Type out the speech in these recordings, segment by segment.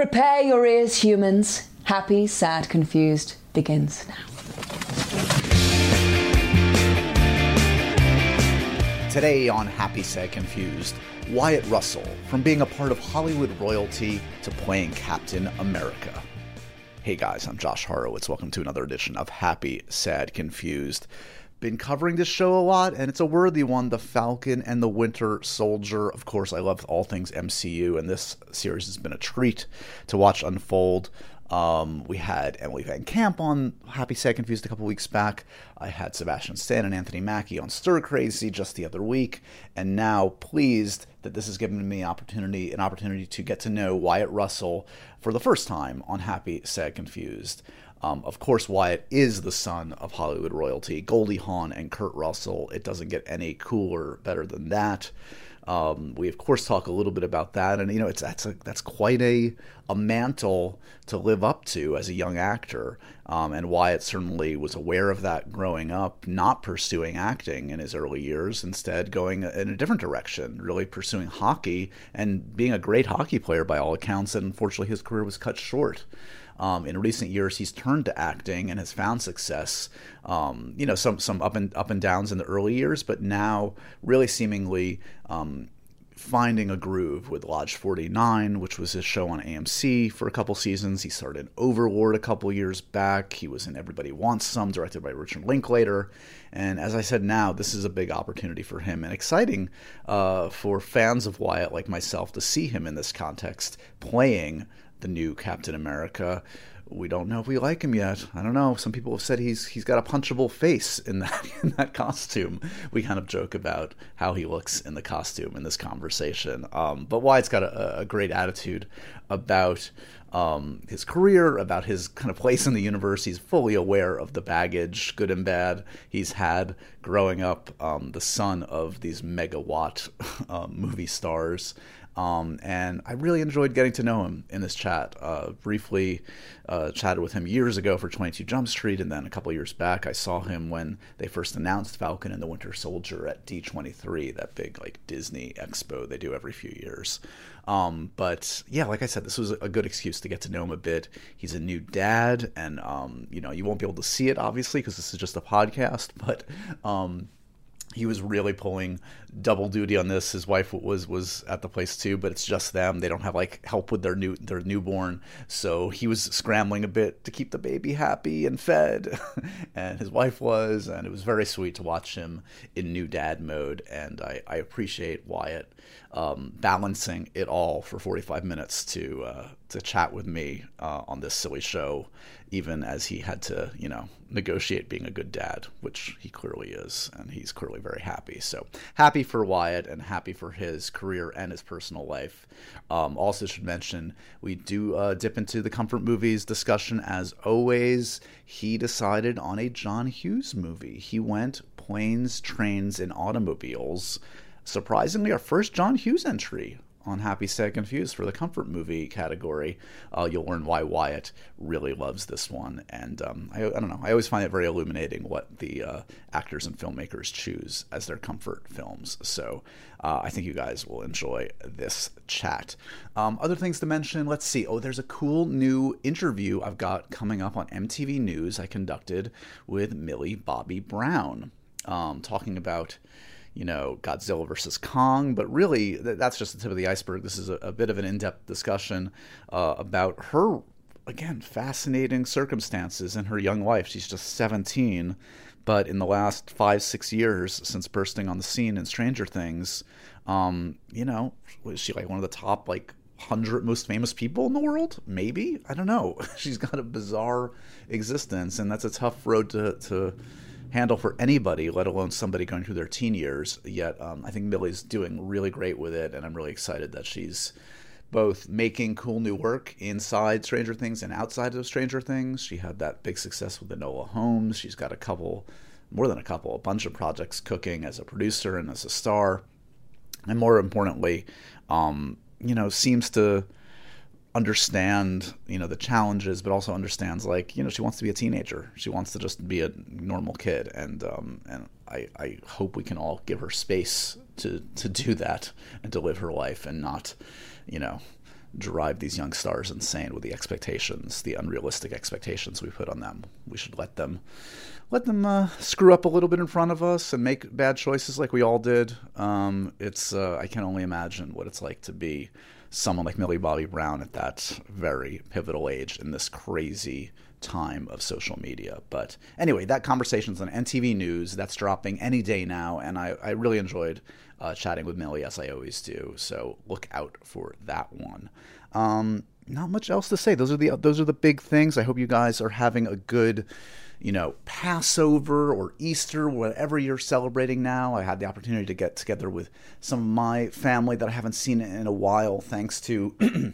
Prepare your ears, humans. Happy, sad, confused begins now. Today on Happy Sad Confused, Wyatt Russell, from being a part of Hollywood royalty to playing Captain America. Hey guys, I'm Josh Horowitz. Welcome to another edition of Happy Sad Confused been covering this show a lot, and it's a worthy one. The Falcon and the Winter Soldier. Of course, I love all things MCU, and this series has been a treat to watch unfold. Um, we had Emily VanCamp on Happy Sad Confused a couple weeks back. I had Sebastian Stan and Anthony Mackie on Stir Crazy just the other week, and now pleased that this has given me opportunity an opportunity to get to know Wyatt Russell for the first time on Happy Sad Confused. Um, of course, Wyatt is the son of Hollywood royalty, Goldie Hawn and Kurt Russell. It doesn't get any cooler, better than that. Um, we of course talk a little bit about that, and you know, it's that's a, that's quite a a mantle to live up to as a young actor. Um, and Wyatt certainly was aware of that growing up, not pursuing acting in his early years, instead going in a different direction, really pursuing hockey and being a great hockey player by all accounts. And unfortunately, his career was cut short. Um, in recent years, he's turned to acting and has found success. Um, you know, some some up and up and downs in the early years, but now really seemingly um, finding a groove with Lodge 49, which was his show on AMC for a couple seasons. He started Overlord a couple years back. He was in Everybody Wants Some, directed by Richard Linklater. And as I said, now this is a big opportunity for him and exciting uh, for fans of Wyatt like myself to see him in this context playing the new Captain America. We don't know if we like him yet. I don't know. Some people have said he's he's got a punchable face in that in that costume. We kind of joke about how he looks in the costume in this conversation. Um, but Wyatt's got a, a great attitude about um, his career, about his kind of place in the universe. He's fully aware of the baggage, good and bad, he's had growing up, um, the son of these megawatt uh, movie stars. Um, and I really enjoyed getting to know him in this chat. Uh, briefly uh, chatted with him years ago for 22 Jump Street, and then a couple years back, I saw him when they first announced Falcon and the Winter Soldier at D23, that big like Disney expo they do every few years. Um, but yeah, like I said, this was a good excuse to get to know him a bit. He's a new dad, and um, you know you won't be able to see it obviously because this is just a podcast, but um, he was really pulling double duty on this. His wife was was at the place too, but it's just them. They don't have like help with their new their newborn, so he was scrambling a bit to keep the baby happy and fed, and his wife was, and it was very sweet to watch him in new dad mode. And I, I appreciate Wyatt um, balancing it all for 45 minutes to uh, to chat with me uh, on this silly show, even as he had to, you know, negotiate being a good dad, which he clearly is, and he's clearly very happy. So happy for Wyatt and happy for his career and his personal life. Um, also, should mention we do uh, dip into the comfort movies discussion as always. He decided on a John Hughes movie. He went planes, trains, and automobiles surprisingly, our first John Hughes entry on Happy Sad Confused for the comfort movie category. Uh, you'll learn why Wyatt really loves this one, and um, I, I, don't know. I always find it very illuminating what the uh, actors and filmmakers choose as their comfort films. So uh, I think you guys will enjoy this chat. Um, other things to mention. Let's see. Oh, there's a cool new interview I've got coming up on MTV News. I conducted with Millie Bobby Brown, um, talking about you know, Godzilla versus Kong, but really that's just the tip of the iceberg. This is a, a bit of an in depth discussion uh, about her, again, fascinating circumstances in her young life. She's just 17, but in the last five, six years since bursting on the scene in Stranger Things, um, you know, was she like one of the top, like, 100 most famous people in the world maybe i don't know she's got a bizarre existence and that's a tough road to, to handle for anybody, let alone somebody going through their teen years. Yet, um, I think Millie's doing really great with it, and I'm really excited that she's both making cool new work inside Stranger Things and outside of Stranger Things. She had that big success with Enola Holmes. She's got a couple, more than a couple, a bunch of projects cooking as a producer and as a star. And more importantly, um, you know, seems to understand you know the challenges but also understands like you know she wants to be a teenager she wants to just be a normal kid and um and i i hope we can all give her space to to do that and to live her life and not you know drive these young stars insane with the expectations, the unrealistic expectations we put on them. We should let them let them uh, screw up a little bit in front of us and make bad choices like we all did. Um, it's uh, I can only imagine what it's like to be someone like Millie Bobby Brown at that very pivotal age in this crazy time of social media. But anyway, that conversation's on MTV News. That's dropping any day now, and I, I really enjoyed uh, chatting with Millie as I always do. So look out for that one. Um, not much else to say. Those are the those are the big things. I hope you guys are having a good you know, Passover or Easter, whatever you're celebrating now. I had the opportunity to get together with some of my family that I haven't seen in a while, thanks to,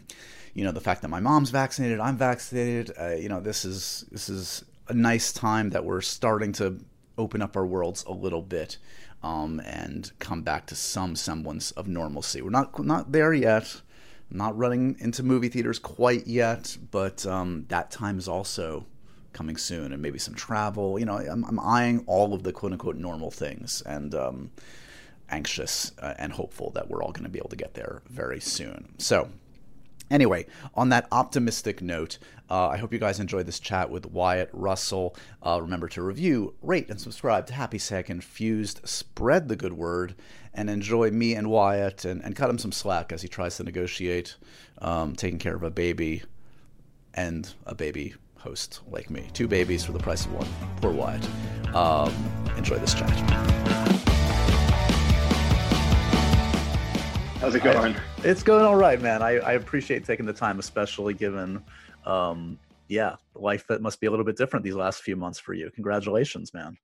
you know, the fact that my mom's vaccinated, I'm vaccinated. Uh, you know, this is this is a nice time that we're starting to open up our worlds a little bit um, and come back to some semblance of normalcy. We're not not there yet. not running into movie theaters quite yet, but um, that time is also coming soon and maybe some travel. You know, I'm, I'm eyeing all of the quote unquote normal things and um, anxious uh, and hopeful that we're all going to be able to get there very soon. So, Anyway, on that optimistic note, uh, I hope you guys enjoyed this chat with Wyatt Russell. Uh, remember to review, rate, and subscribe to Happy Sad Confused. Spread the good word and enjoy me and Wyatt and, and cut him some slack as he tries to negotiate um, taking care of a baby and a baby host like me. Two babies for the price of one. Poor Wyatt. Um, enjoy this chat. How's it going? I, it's going all right, man. I, I appreciate taking the time, especially given, um, yeah, life that must be a little bit different these last few months for you. Congratulations, man.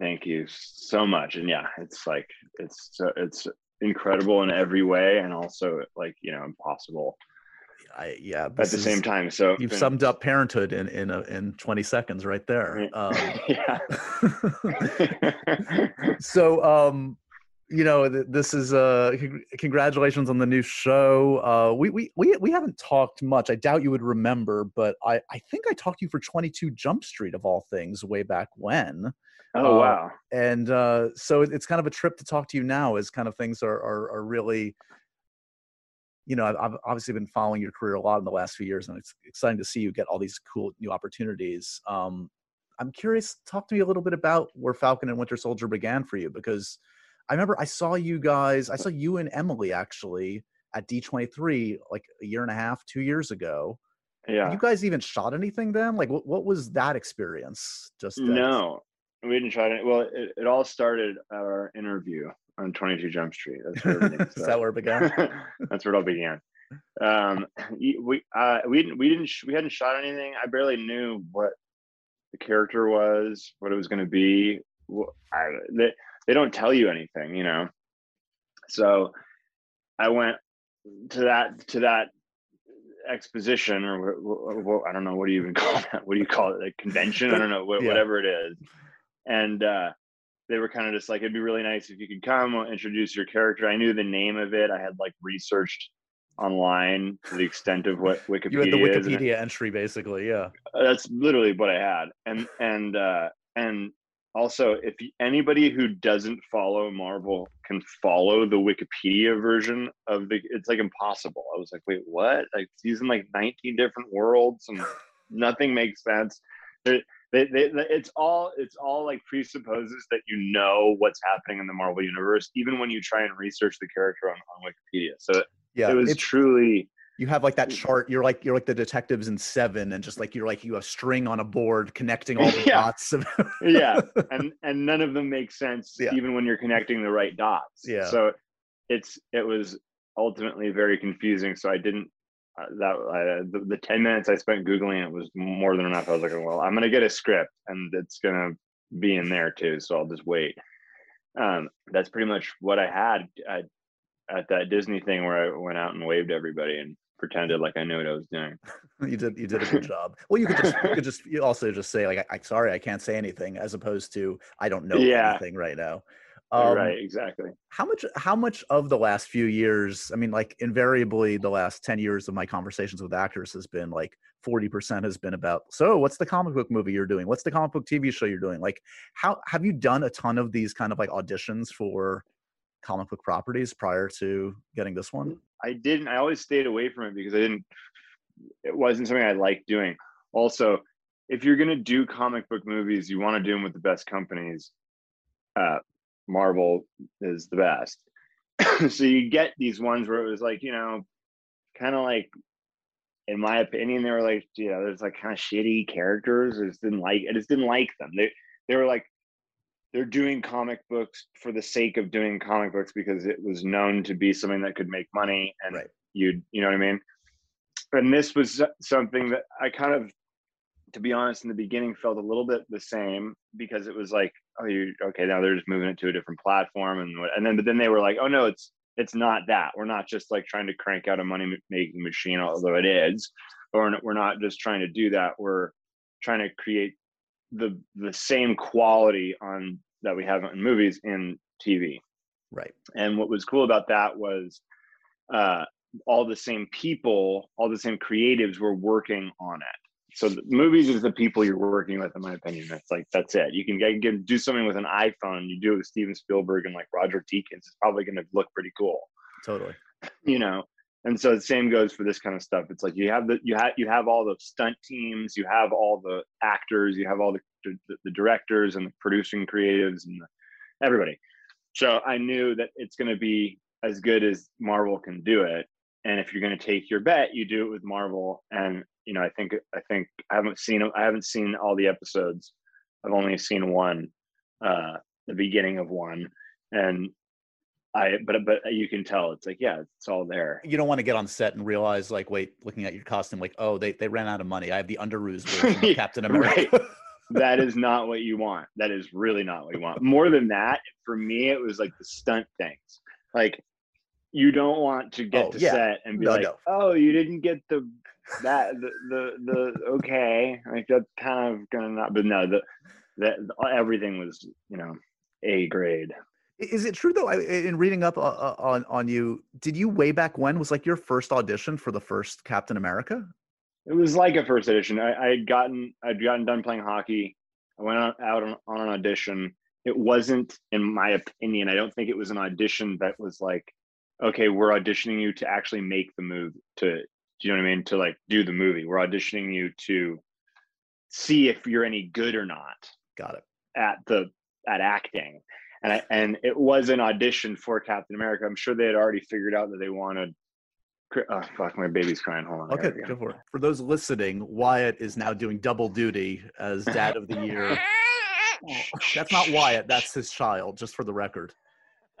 Thank you so much. And yeah, it's like it's it's incredible in every way, and also like you know impossible I, yeah. At the is, same time, so you've summed up parenthood in in a, in twenty seconds right there. Um, yeah. so, um, you know, this is uh, congratulations on the new show. Uh, we we we we haven't talked much. I doubt you would remember, but I I think I talked to you for Twenty Two Jump Street of all things way back when. Oh uh, wow! And uh, so it's kind of a trip to talk to you now, as kind of things are are, are really you know, I've, I've, obviously been following your career a lot in the last few years, and it's exciting to see you get all these cool new opportunities. Um, I'm curious, talk to me a little bit about where Falcon and Winter Soldier began for you, because I remember I saw you guys, I saw you and Emily actually at D23 like a year and a half, two years ago. Yeah. You guys even shot anything then? Like, what, what was that experience? Just no, we didn't try it. Well, it, it all started at our interview on 22 Jump Street. That's where Is that where it began? That's where it all began. Um, we uh, we didn't we didn't we hadn't shot anything. I barely knew what the character was, what it was going to be. I, they they don't tell you anything, you know. So I went to that to that exposition or what, I don't know what do you even call that? What do you call it? A convention? I don't know what, yeah. whatever it is. And uh, they were kind of just like, it'd be really nice if you could come introduce your character. I knew the name of it. I had like researched online to the extent of what Wikipedia You had the Wikipedia is. entry basically, yeah. That's literally what I had. And and uh and also if anybody who doesn't follow Marvel can follow the Wikipedia version of the it's like impossible. I was like, wait, what? Like he's in like 19 different worlds and nothing makes sense. There, they, they, it's all it's all like presupposes that you know what's happening in the Marvel universe, even when you try and research the character on, on Wikipedia. So yeah, it was truly you have like that mm. chart you're like you're like the detectives in seven and just like you're like you have string on a board connecting all the yeah. dots yeah and and none of them make sense yeah. even when you're connecting the right dots yeah so it's it was ultimately very confusing so i didn't uh, that uh, the, the 10 minutes I spent Googling it was more than enough. I was like, well, I'm going to get a script and it's going to be in there too. So I'll just wait. Um, that's pretty much what I had at, at that Disney thing where I went out and waved everybody and pretended like I knew what I was doing. you did you did a good job. Well, you could just you could just you also just say like I, am sorry I can't say anything as opposed to I don't know yeah. anything right now. Um, right, exactly. How much? How much of the last few years? I mean, like invariably, the last ten years of my conversations with actors has been like forty percent has been about. So, what's the comic book movie you're doing? What's the comic book TV show you're doing? Like, how have you done a ton of these kind of like auditions for comic book properties prior to getting this one? I didn't. I always stayed away from it because I didn't. It wasn't something I liked doing. Also, if you're gonna do comic book movies, you want to do them with the best companies. Uh, Marvel is the best. so you get these ones where it was like you know, kind of like, in my opinion, they were like you know, there's like kind of shitty characters. I just didn't like. I just didn't like them. They they were like they're doing comic books for the sake of doing comic books because it was known to be something that could make money and Right. you you know what I mean? And this was something that I kind of to be honest in the beginning felt a little bit the same because it was like oh you okay now they're just moving it to a different platform and and then but then they were like oh no it's it's not that we're not just like trying to crank out a money making machine although it is or we're not just trying to do that we're trying to create the the same quality on that we have in movies in TV. Right. And what was cool about that was uh, all the same people, all the same creatives were working on it. So the movies is the people you're working with, in my opinion. That's like that's it. You can, you can do something with an iPhone. You do it with Steven Spielberg and like Roger Deakins. It's probably going to look pretty cool Totally. you know and so the same goes for this kind of stuff it's like you have the you have you have all the stunt teams you have all the actors you have all the the, the directors and the producing creatives and the, everybody so i knew that it's going to be as good as marvel can do it and if you're going to take your bet you do it with marvel and you know i think i think i haven't seen i haven't seen all the episodes i've only seen one uh the beginning of one and I but but you can tell it's like yeah it's all there. You don't want to get on set and realize, like, wait, looking at your costume, like, oh, they, they ran out of money. I have the underoos version Captain America. that is not what you want. That is really not what you want. More than that, for me, it was like the stunt things. Like you don't want to get Oh, to yeah. set and be No, like, no. oh, you didn't get the that the the, the okay. Like that's kind of gonna not. But no, the that everything was you know a grade. Is it true though? I, in reading up uh, uh, on on you, did you way back when was like your first audition for the first Captain America? It was like a first edition. I, I had gotten I'd gotten done playing hockey. I went on, out on, on an audition. It wasn't, in my opinion, I don't think it was an audition that was like, okay, we're auditioning you to actually make the move. To do you know what I mean? To like do the movie. We're auditioning you to see if you're any good or not Got it. at the at acting. And I, and it was an audition for Captain America. I'm sure they had already figured out that they wanted. Oh fuck! My baby's crying. Hold on. Okay, go. go for it. For those listening, Wyatt is now doing double duty as Dad of the Year. That's not Wyatt. That's his child. Just for the record.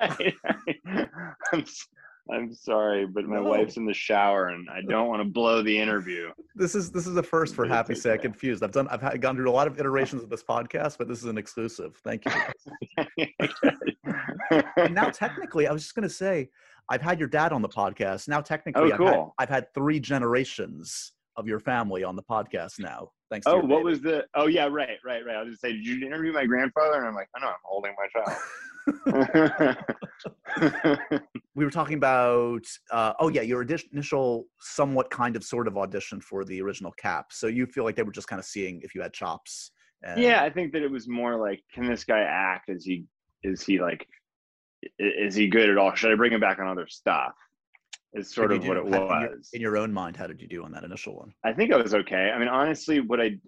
I'm, s- I'm sorry, but my No. wife's in the shower and I don't want to blow the interview. This is this is a first for Happy Sad okay. Confused. I've done I've had, gone through a lot of iterations of this podcast, but this is an exclusive. Thank you. And now technically, I was just gonna say, I've had your dad on the podcast. Now technically, Oh, I've, had, cool. I've had three generations of your family on the podcast now. Thanks. To oh, what baby. was the? Oh, yeah, right, right, right. I was just say, did you interview my grandfather? And I'm like, I know, I'm holding my child. we were talking about uh, oh yeah your initial somewhat kind of sort of audition for the original cap so you feel like they were just kind of seeing if you had chops and, yeah, I think that it was more like, can this guy act? Is he? Is he like? Is he good at all? Should I bring him back on other stuff? Is sort of you what it How- in your- was. in your own mind how did you do on that initial one I think I was okay. I mean, honestly, what I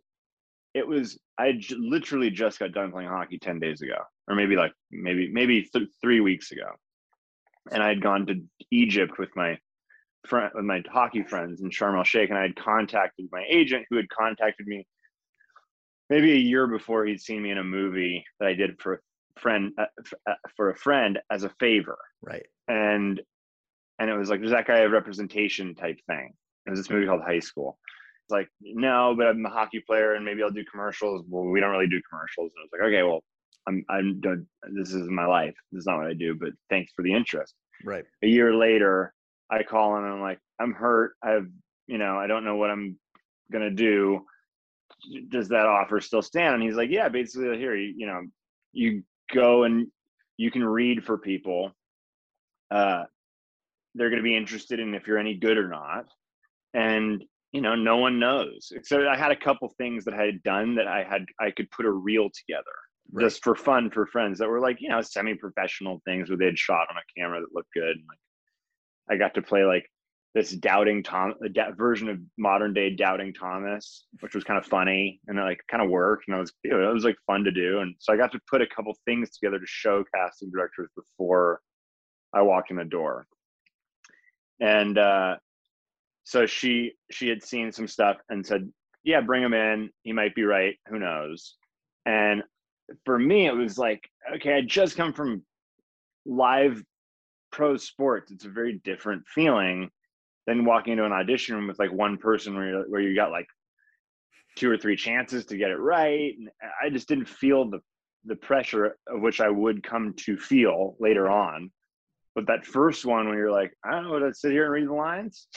it was I j- literally just got done playing hockey ten days ago, or maybe like maybe maybe th- three weeks ago, and I had gone to Egypt with my friend with my hockey friends in Sharm el Sheikh, and I had contacted my agent, who had contacted me maybe a year before he'd seen me in a movie that I did for a friend uh, f- uh, for a friend as a favor right and and it was like, does that guy have representation type thing? It was this movie called High School. Like, no, but I'm a hockey player and maybe I'll do commercials. Well, we don't really do commercials. And I was like, okay, well, I'm I'm done. This is my life. This is not what I do, but thanks for the interest. right A year later, I call him and I'm like, I'm hurt. I've you know, I don't know what I'm gonna do. Does that offer still stand? And he's like, yeah, basically here, you, you know, you go and you can read for people. Uh, they're going to be interested in if you're any good or not. And you know, no one knows. So I had a couple things that I had done that I had I could put a reel together. Right. just for fun for friends that were like you know semi-professional things where they'd shot on a camera that looked good. And like I got to play like this doubting Tom a da- version of modern day doubting Thomas, which was kind of funny and it like kind of worked and it was you know, it was like fun to do. And so I got to put a couple things together to show casting directors before I walked in the door. And uh so she she had seen some stuff and said, "Yeah, bring him in. He might be right. Who knows?" And for me, it was like, okay, I just come from live pro sports. It's a very different feeling than walking into an audition room with like one person where you where you got like two or three chances to get it right. And I just didn't feel the the pressure of which I would come to feel later on. But that first one, when you're like, I don't know, to sit here and read the lines.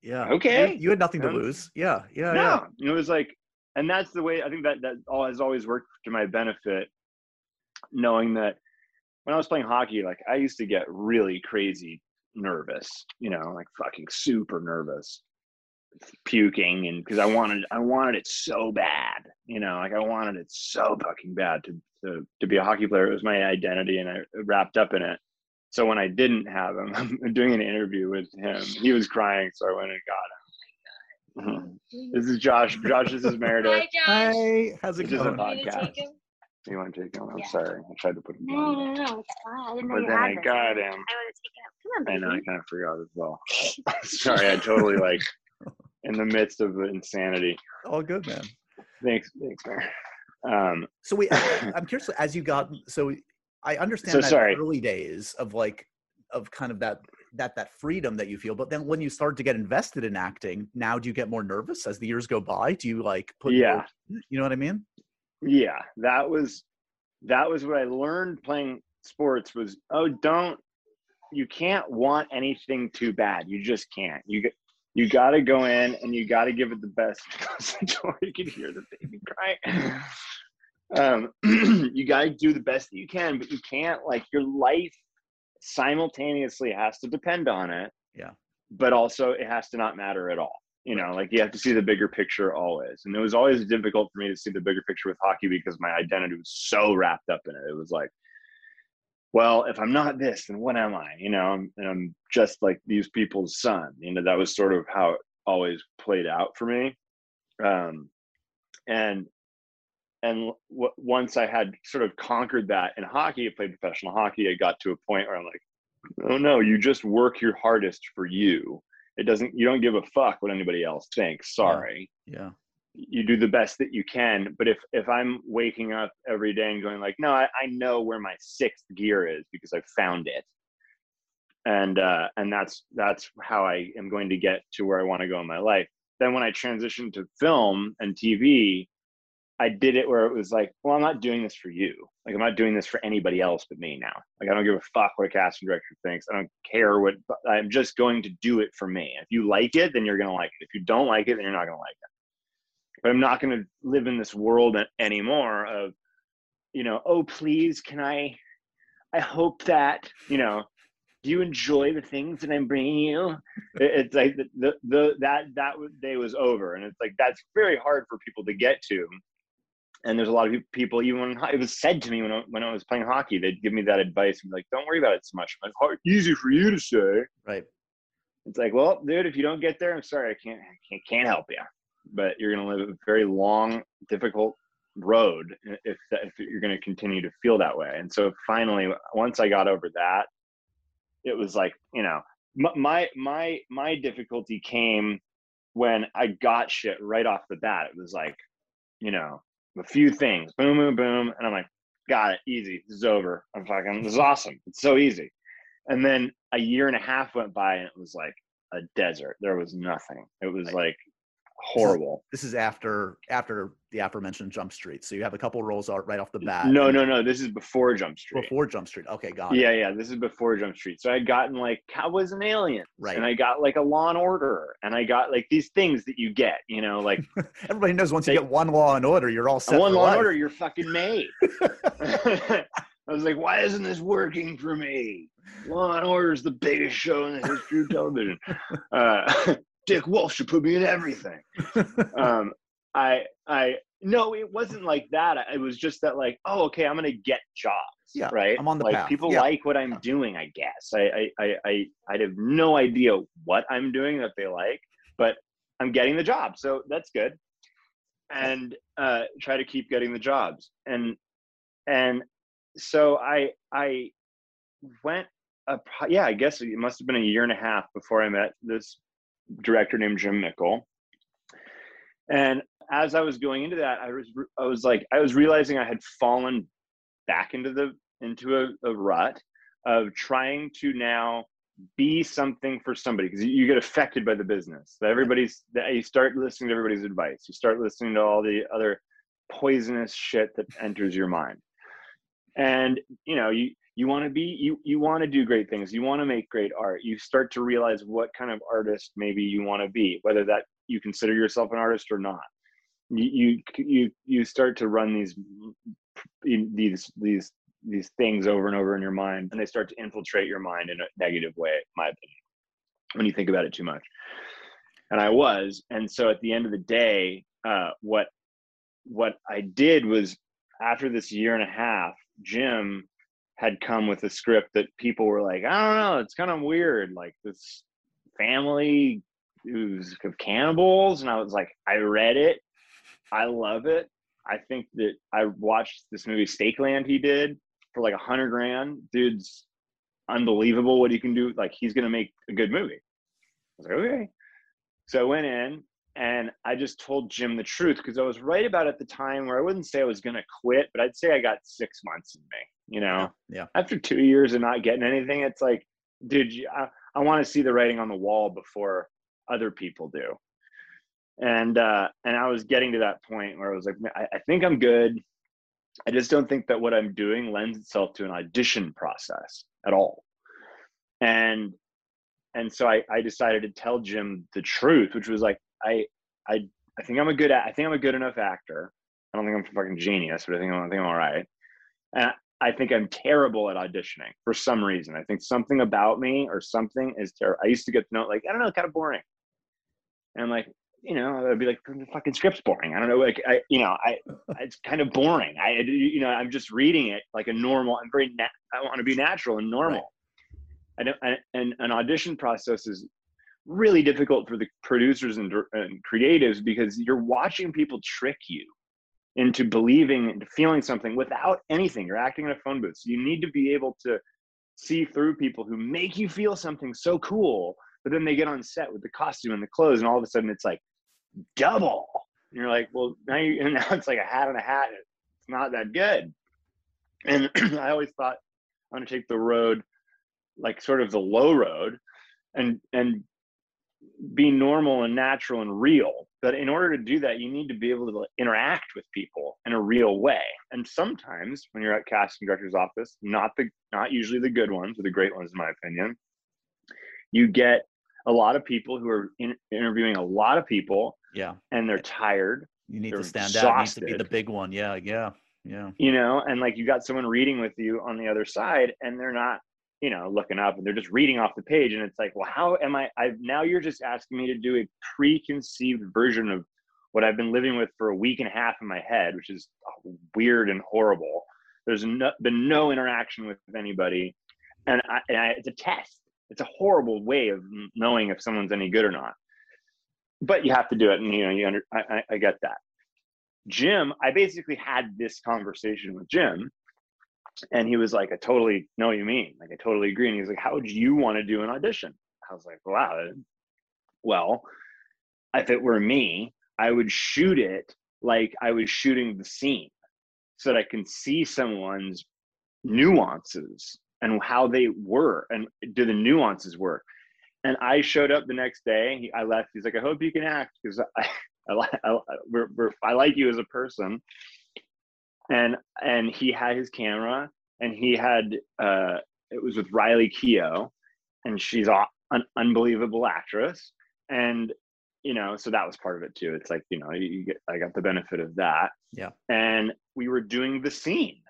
Yeah. Okay. You, you had nothing to lose. Yeah. Yeah. no, it was like, and that's the way I think that that all has always worked to my benefit, knowing that when I was playing hockey, like I used to get really crazy nervous, you know, like fucking super nervous, puking, and because I wanted I wanted it so bad, you know, like I wanted it so fucking bad to to to be a hockey player. It was my identity, and I wrapped up in it. So when I didn't have him, I'm doing an interview with him. He was crying, so I went and got him. Mhm. This is Josh. Josh, this is Meredith. Hi, Josh. Hi. How's it This is a going? Want to podcast. take him? You want to take him? I'm Yeah. sorry. I tried to put him No, on. no, no, it's fine. I didn't know But you then I had this. got him. I would have taken him. Come on, I know I kind of forgot as well. sorry, I totally like in the midst of the insanity. All good, man. Thanks, thanks, man. Um, So we, I'm curious. As you got, so I understand So that sorry. early days of like, of kind of that that that freedom that you feel. But then when you start to get invested in acting, now do you get more nervous as the years go by? Do you like put? more- Yeah. you know what I mean? yeah, that was that was what I learned playing sports was oh don't you can't want anything too bad. You just can't. You get you got to go in and you got to give it the best. Close the door. You can hear the baby crying. Um, you got to do the best that you can, but you can't like your life simultaneously has to depend on it. Yeah. But also it has to not matter at all. You know, like you have to see the bigger picture always. And it was always difficult for me to see the bigger picture with hockey because my identity was so wrapped up in it. It was like, well, if I'm not this, then what am I? You know, I'm, and I'm just like these people's son. You know, that was sort of how it always played out for me. Um, and and w- once I had sort of conquered that in hockey, I played professional hockey. I got to a point where I'm like, oh no, you just work your hardest for you. It doesn't. You don't give a fuck what anybody else thinks. Sorry Yeah. you do the best that you can but if if i'm waking up every day and going like no i, I know where my sixth gear is because i found it and uh and that's that's how i am going to get to where i want to go in my life then when i transitioned to film and tv i did it where it was like well i'm not doing this for you like i'm not doing this for anybody else but me now like i don't give a fuck what a casting director thinks i don't care what i'm just going to do it for me if you like it then you're going to like it if you don't like it then you're not going to like it but I'm not going to live in this world anymore of, you know, oh please, can I? I hope that you know. Do you enjoy the things that I'm bringing you? It's like the, the, the that that day was over, and it's like that's very hard for people to get to. And there's a lot of people, even when it was said to me when I, when I was playing hockey, they'd give me that advice and be like, "Don't worry about it so much." I'm like, "Hard, easy for you to say." Right. It's like, well, dude, if you don't get there, I'm sorry, I can't, I can't, can't help you. But you're going to live a very long, difficult road if that, if you're going to continue to feel that way. And so finally, once I got over that, it was like, you know, my my my, my difficulty came when I got shit right off the bat. It was like, you know, a few things, boom, boom, boom, and I'm like, got it, easy, this is over. I'm fucking, this is awesome. It's so easy. And then a year and a half went by, and it was like a desert. There was nothing. It was like horrible. This is after after the aforementioned Jump Street. So you have a couple roles out right off the bat. No, no, no. This is before Jump Street. Before Jump Street. Okay, got it. Yeah, yeah. This is before Jump Street. So I had gotten like Cowboys and Aliens, Right. and I got like a Law and Order, and I got like these things that you get, you know, like Everybody knows once They- you get one Law and Order, you're all set. one Law and. Order, you're fucking made. I was like, why isn't this working for me? Law and Order is the biggest show in the history of television. Uh, Dick Wolf should put me in everything. um, I I no, it wasn't like that. It was just that like, oh, okay, I'm gonna get jobs. Yeah, right. I'm on the like path. people Yeah. like what I'm doing. I guess I I I I have no idea what I'm doing that they like, but I'm getting the job, so that's good. And uh, try to keep getting the jobs, and and so I I went up. Yeah, I guess it must have been a year and a half before I met this director named Jim Mickle. And as I was going into that, I was I was like I was realizing I had fallen back into the into a, a rut of trying to now be something for somebody because you, get affected by the business. That everybody's that you start listening to everybody's advice. You start listening to all the other poisonous shit that enters your mind. And you know, you you want to be you you want to do great things. You want to make great art. You start to realize what kind of artist maybe you want to be, whether that you consider yourself an artist or not. You you you, start to run these these these these things over and over in your mind and they start to infiltrate your mind in a negative way my opinion when you think about it too much and i was and so at the end of the day uh, what what i did was after this year and a half jim had come with a script that people were like i don't know it's kind of weird like this family who's of cannibals and i was like i read it i love it I think that I watched this movie Stakeland he did for like a hundred grand. Dude's unbelievable what he can do. Like he's gonna make a good movie. I was like, okay. So I went in and I just told Jim the truth because I was right about at the time where I wouldn't say I was gonna quit, but I'd say I got six months in me. You know, Yeah. after two years of not getting anything, it's like, dude, you- I, I want to see the writing on the wall before other people do. And uh and i was getting to that point where i was like I, I think i'm good. I just don't think that what i'm doing lends itself to an audition process at all. And and so i i decided to tell jim the truth which was like i i i think i'm a good I think i'm a good enough actor. I don't think i'm a fucking genius but i think i'm, I think I'm all right. And I think I'm terrible at auditioning for some reason. I think something about me or something is terrible. I used to get to know like I don't know, kind of boring. And I'm like, you know, I'd be like, the fucking script's boring. I don't know, like, I, you know, I, it's kind of boring. I, you know, I'm just reading it like a normal. I'm very, na- I want to be natural and normal. I don't, I, and an audition process is really difficult for the producers and, and creatives because you're watching people trick you into believing and feeling something without anything. You're acting in a phone booth. So you need to be able to see through people who make you feel something so cool but then they get on set with the costume and the clothes and all of a sudden it's like double and you're like well now you and now it's like a hat and a hat it's not that good and i always thought i'm to take the road like sort of the low road and and be normal and natural and real but in order to do that you need to be able to interact with people in a real way and sometimes when you're at casting director's office not the not usually the good ones or the great ones in my opinion you get a lot of people who are in, interviewing a lot of people Yeah. and they're eh, tired You need to stand out. You need to be the big one. Yeah. Yeah. Yeah. you know and like you got someone reading with you on the other side and they're not you know looking up and they're just reading off the page and it's like well how am i i now you're just asking me to do a preconceived version of what i've been living with for a week and a half in my head which is weird and horrible. There's no, been no interaction with anybody. And, I, and I, it's a test. It's a horrible way of knowing if someone's any good or not. But you have to do it and you know you under, I, I, I get that. Jim, I basically had this conversation with Jim, and he was like, I totally know what you mean. Like, I totally agree. And he's like, How would you want to do an audition? I was like, Wow. Well, if it were me, I would shoot it like I was shooting the scene so that I can see someone's nuances and how they were and do the nuances work. And I showed up the next day. He, I left. He's like, I hope you can act because I, I, li- I, we're, we're, I like you as a person. And and he had his camera, and he had uh, it was with Riley Keough, and she's an unbelievable actress. And you know, so that was part of it too. It's like you know, you, get I got the benefit of that. Yeah. And we were doing the scene.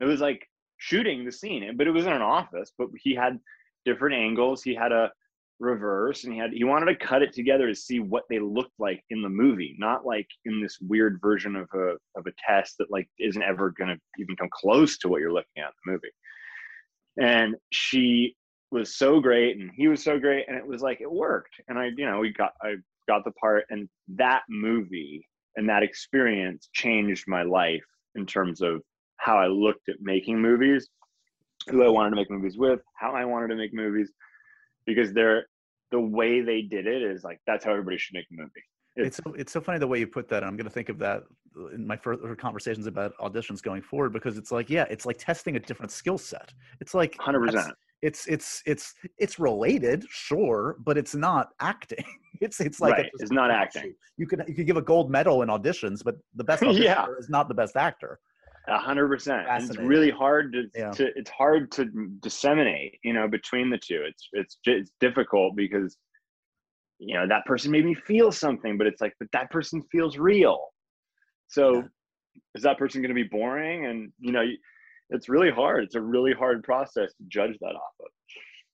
It was like shooting the scene, but it was in an office. But he had different angles. He had a reverse and he had he wanted to cut it together to see what they looked like in the movie not like in this weird version of a of a test that like isn't ever going to even come close to what you're looking at in the movie. And she was so great and he was so great and it was like it worked. And i you know we got i got the part and that movie and that experience changed my life in terms of how i looked at making movies who i wanted to make movies with how i wanted to make movies because they're the way they did it is like that's how everybody should make a movie it's so, it's so funny the way you put that. I'm going to think of that in my further conversations about auditions going forward because it's like, yeah, it's like testing a different skill set. It's like hundred percent. It's it's it's it's related, sure, but it's not acting. It's it's like right. it's not acting. You could you could give a gold medal in auditions, but the best yeah. is not the best actor. A hundred percent. It's really hard to, yeah. to it's hard to disseminate, you know, between the two. It's it's it's difficult because you know that person made me feel something but it's like but that person feels real so yeah. is that person going to be boring and you know it's really hard it's a really hard process to judge that off of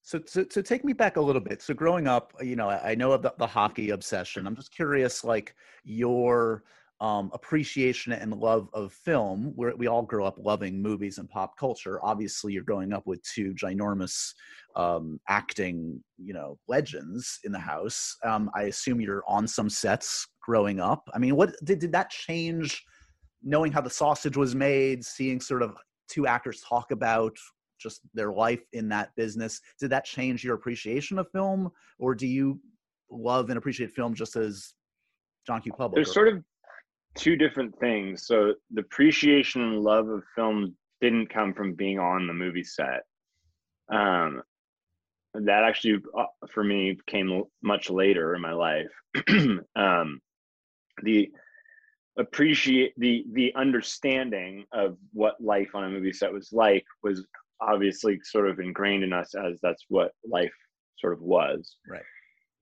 so, so, so take me back a little bit. So growing up, you know, I, I know of the, the, hockey obsession. I'm just curious, like your um, appreciation and love of film. Where we all grow up loving movies and pop culture. Obviously, you're growing up with two ginormous um, acting, you know, legends in the house. Um, I assume you're on some sets growing up. I mean, what did did that change? Knowing how the sausage was made, seeing sort of two actors talk about just their life in that business, did that change your appreciation of film, or do you love and appreciate film just as John Q. Public? There's sort of two different things. So the appreciation and love of film didn't come from being on the movie set. Um, that actually uh, for me came much later in my life. Um, the appreciate the the understanding of what life on a movie set was like was obviously sort of ingrained in us as that's what life sort of was. Right.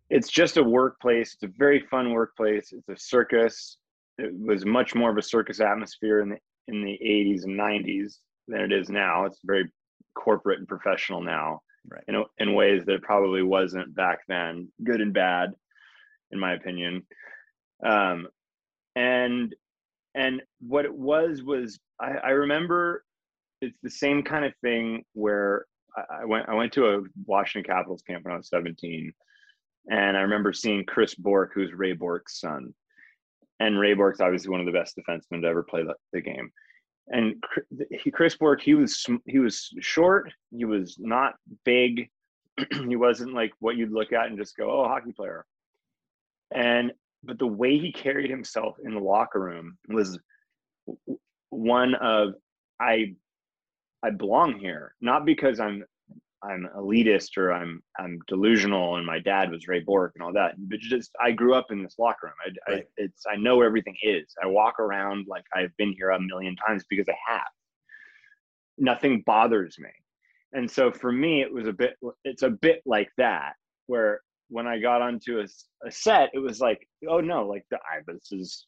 It's just a workplace. It's a very fun workplace. It's a circus it was much more of a circus atmosphere in the in the 80s and 90s than it is now it's very corporate and professional now right. in, in ways that it probably wasn't back then, good and bad, in my opinion. Um, and and what it was was I, I remember it's the same kind of thing where I, went I went to a Washington Capitals camp when I was 17, and I remember seeing Chris Bourque, who's Ray Bourque's son, and Ray Bourque's obviously one of the best defensemen to ever play the, the game and Chris Bourque, he was he was short. He was not big. he wasn't like what you'd look at and just go, "Oh, hockey player." And but the way he carried himself in the locker room was one of I I belong here, not because I'm I'm elitist or I'm I'm delusional and my dad was Ray Bourque and all that. But just I grew up in this locker room. I, right. I it's I know where everything is. I walk around like I've been here a million times because I have. Nothing bothers me. And so for me it was a bit it's a bit like that where when I got onto a, a set it was like oh no like the I this is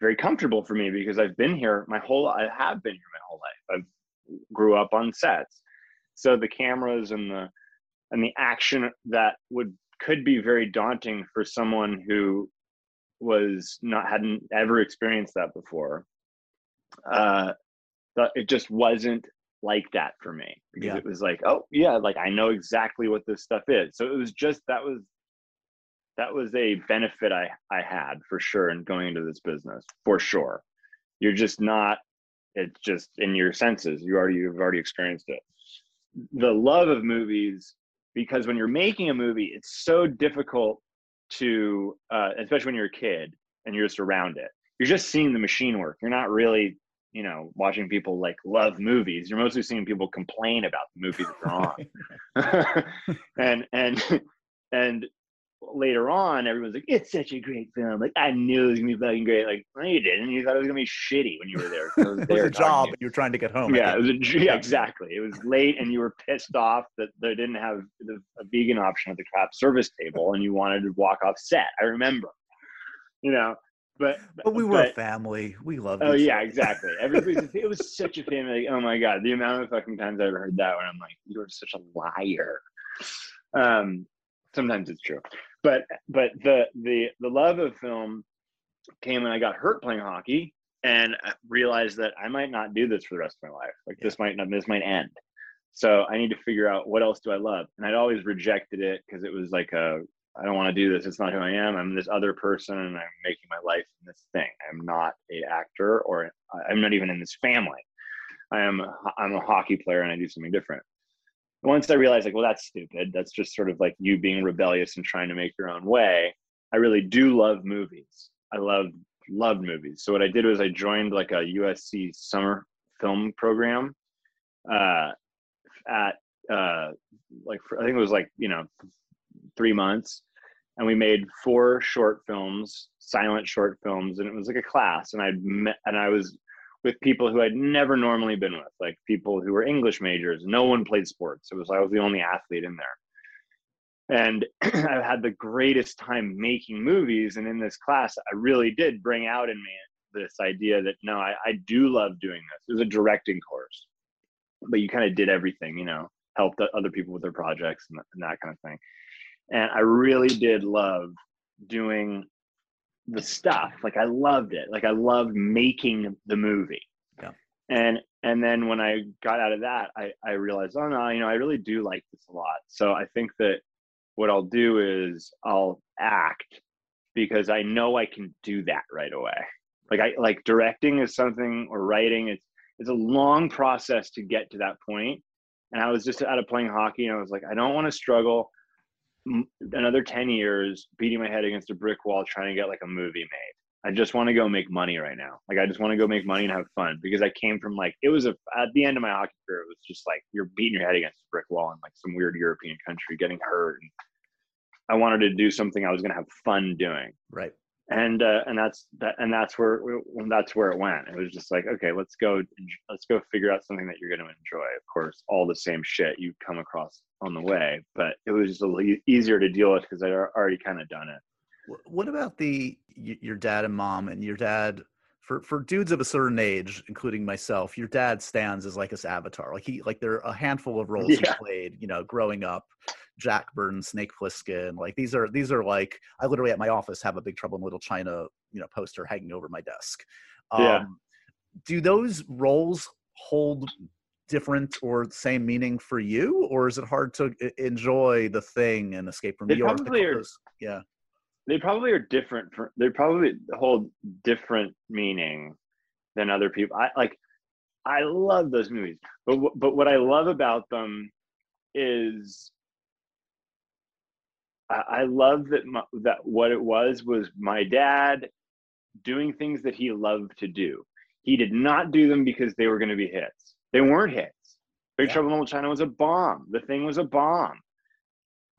very comfortable for me because I've been here my whole I have been here my whole life. I've grew up on sets so the cameras and the and the action that would could be very daunting for someone who was not hadn't ever experienced that before. Uh it just wasn't like that for me because yeah. it was like oh yeah like i know exactly what this stuff is. So it was just that was that was a benefit i i had for sure in going into this business for sure. You're just not it's just in your senses. You already you've already experienced it the love of movies because when you're making a movie, it's so difficult to, uh, especially when you're a kid and you're just around it. You're just seeing the machine work. You're not really, you know, watching people like love movies. You're mostly seeing people complain about the movies that they're on. and and and later on, everyone's like, "It's such a great film." Like I knew it was gonna be fucking great. Like no, you didn't. You thought it was gonna be shitty when you were there. it was, it was a job, and you were trying to get home. Yeah, it was a, yeah, exactly. It was late, and you were pissed off that they didn't have the, a vegan option at the craft service table, and you wanted to walk off set. I remember. You know, but but we were but, a family. We loved. Oh yeah, exactly. Everybody. it was such a family. Oh my god, the amount of fucking times I've heard that when I'm like, "You're such a liar." Um, sometimes it's true but but the the the love of film came when i got hurt playing hockey and I realized that i might not do this for the rest of my life. Like this might not this might end. So i need to figure out what else do i love? And i'd always rejected it because it was like a i don't want to do this. It's not who i am. I'm this other person and i'm making my life in this thing. I'm not a actor or i'm not even in this family. I am i'm a hockey player and i do something different once I realized like, well, that's stupid. That's just sort of like you being rebellious and trying to make your own way. I really do love movies. I love loved movies. So what I did was I joined like a USC summer film program uh, at uh, like I think it was like you know three months, and we made four short films, silent short films, and it was like a class. And I met and I was with people who I'd never normally been with, like people who were English majors. No one played sports. It was I was the only athlete in there. And I had the greatest time making movies. And in this class, I really did bring out in me this idea that no, I, I do love doing this. It was a directing course, but you kind of did everything, you know, helped other people with their projects and, and that kind of thing. And I really did love doing the stuff. Like I loved it. Like I loved making the movie. Yeah. And and then when I got out of that, I I realized, oh no, you know, I really do like this a lot. So I think that what I'll do is I'll act because I know I can do that right away. Like I like directing is something or writing. It's it's a long process to get to that point. And I was just out of playing hockey and I was like, I don't want to struggle another 10 years beating my head against a brick wall trying to get like a movie made. I just want to go make money right now. Like I just want to go make money and have fun because I came from like it was a at the end of my hockey career it was just like you're beating your head against a brick wall in like some weird European country getting hurt and I wanted to do something I was going to have fun doing. Right and uh, and that's that and that's where that's where it went. It was just like okay let's go let's go figure out something that you're going to enjoy. Of course all the same shit you come across on the way but it was just a little easier to deal with because i already kind of done it. What about the your dad and mom and your dad for for dudes of a certain age including myself your dad stands as like his avatar like he like there are a handful of roles yeah. he played you know growing up Jack Burton, Snake Plissken. Like these are these are like I literally at my office have a Big Trouble in Little China you know poster hanging over my desk. Um, yeah. Do those roles hold different or same meaning for you, or is it hard to enjoy the thing and escape from they New York? Probably are, yeah. They probably are different. For, they probably hold different meaning than other people. I like. I love those movies, but but what I love about them is I love that my, that what it was was my dad doing things that he loved to do. He did not do them because they were going to be hits. They weren't hits. Big yeah. Trouble in Little China was a bomb. The thing was a bomb.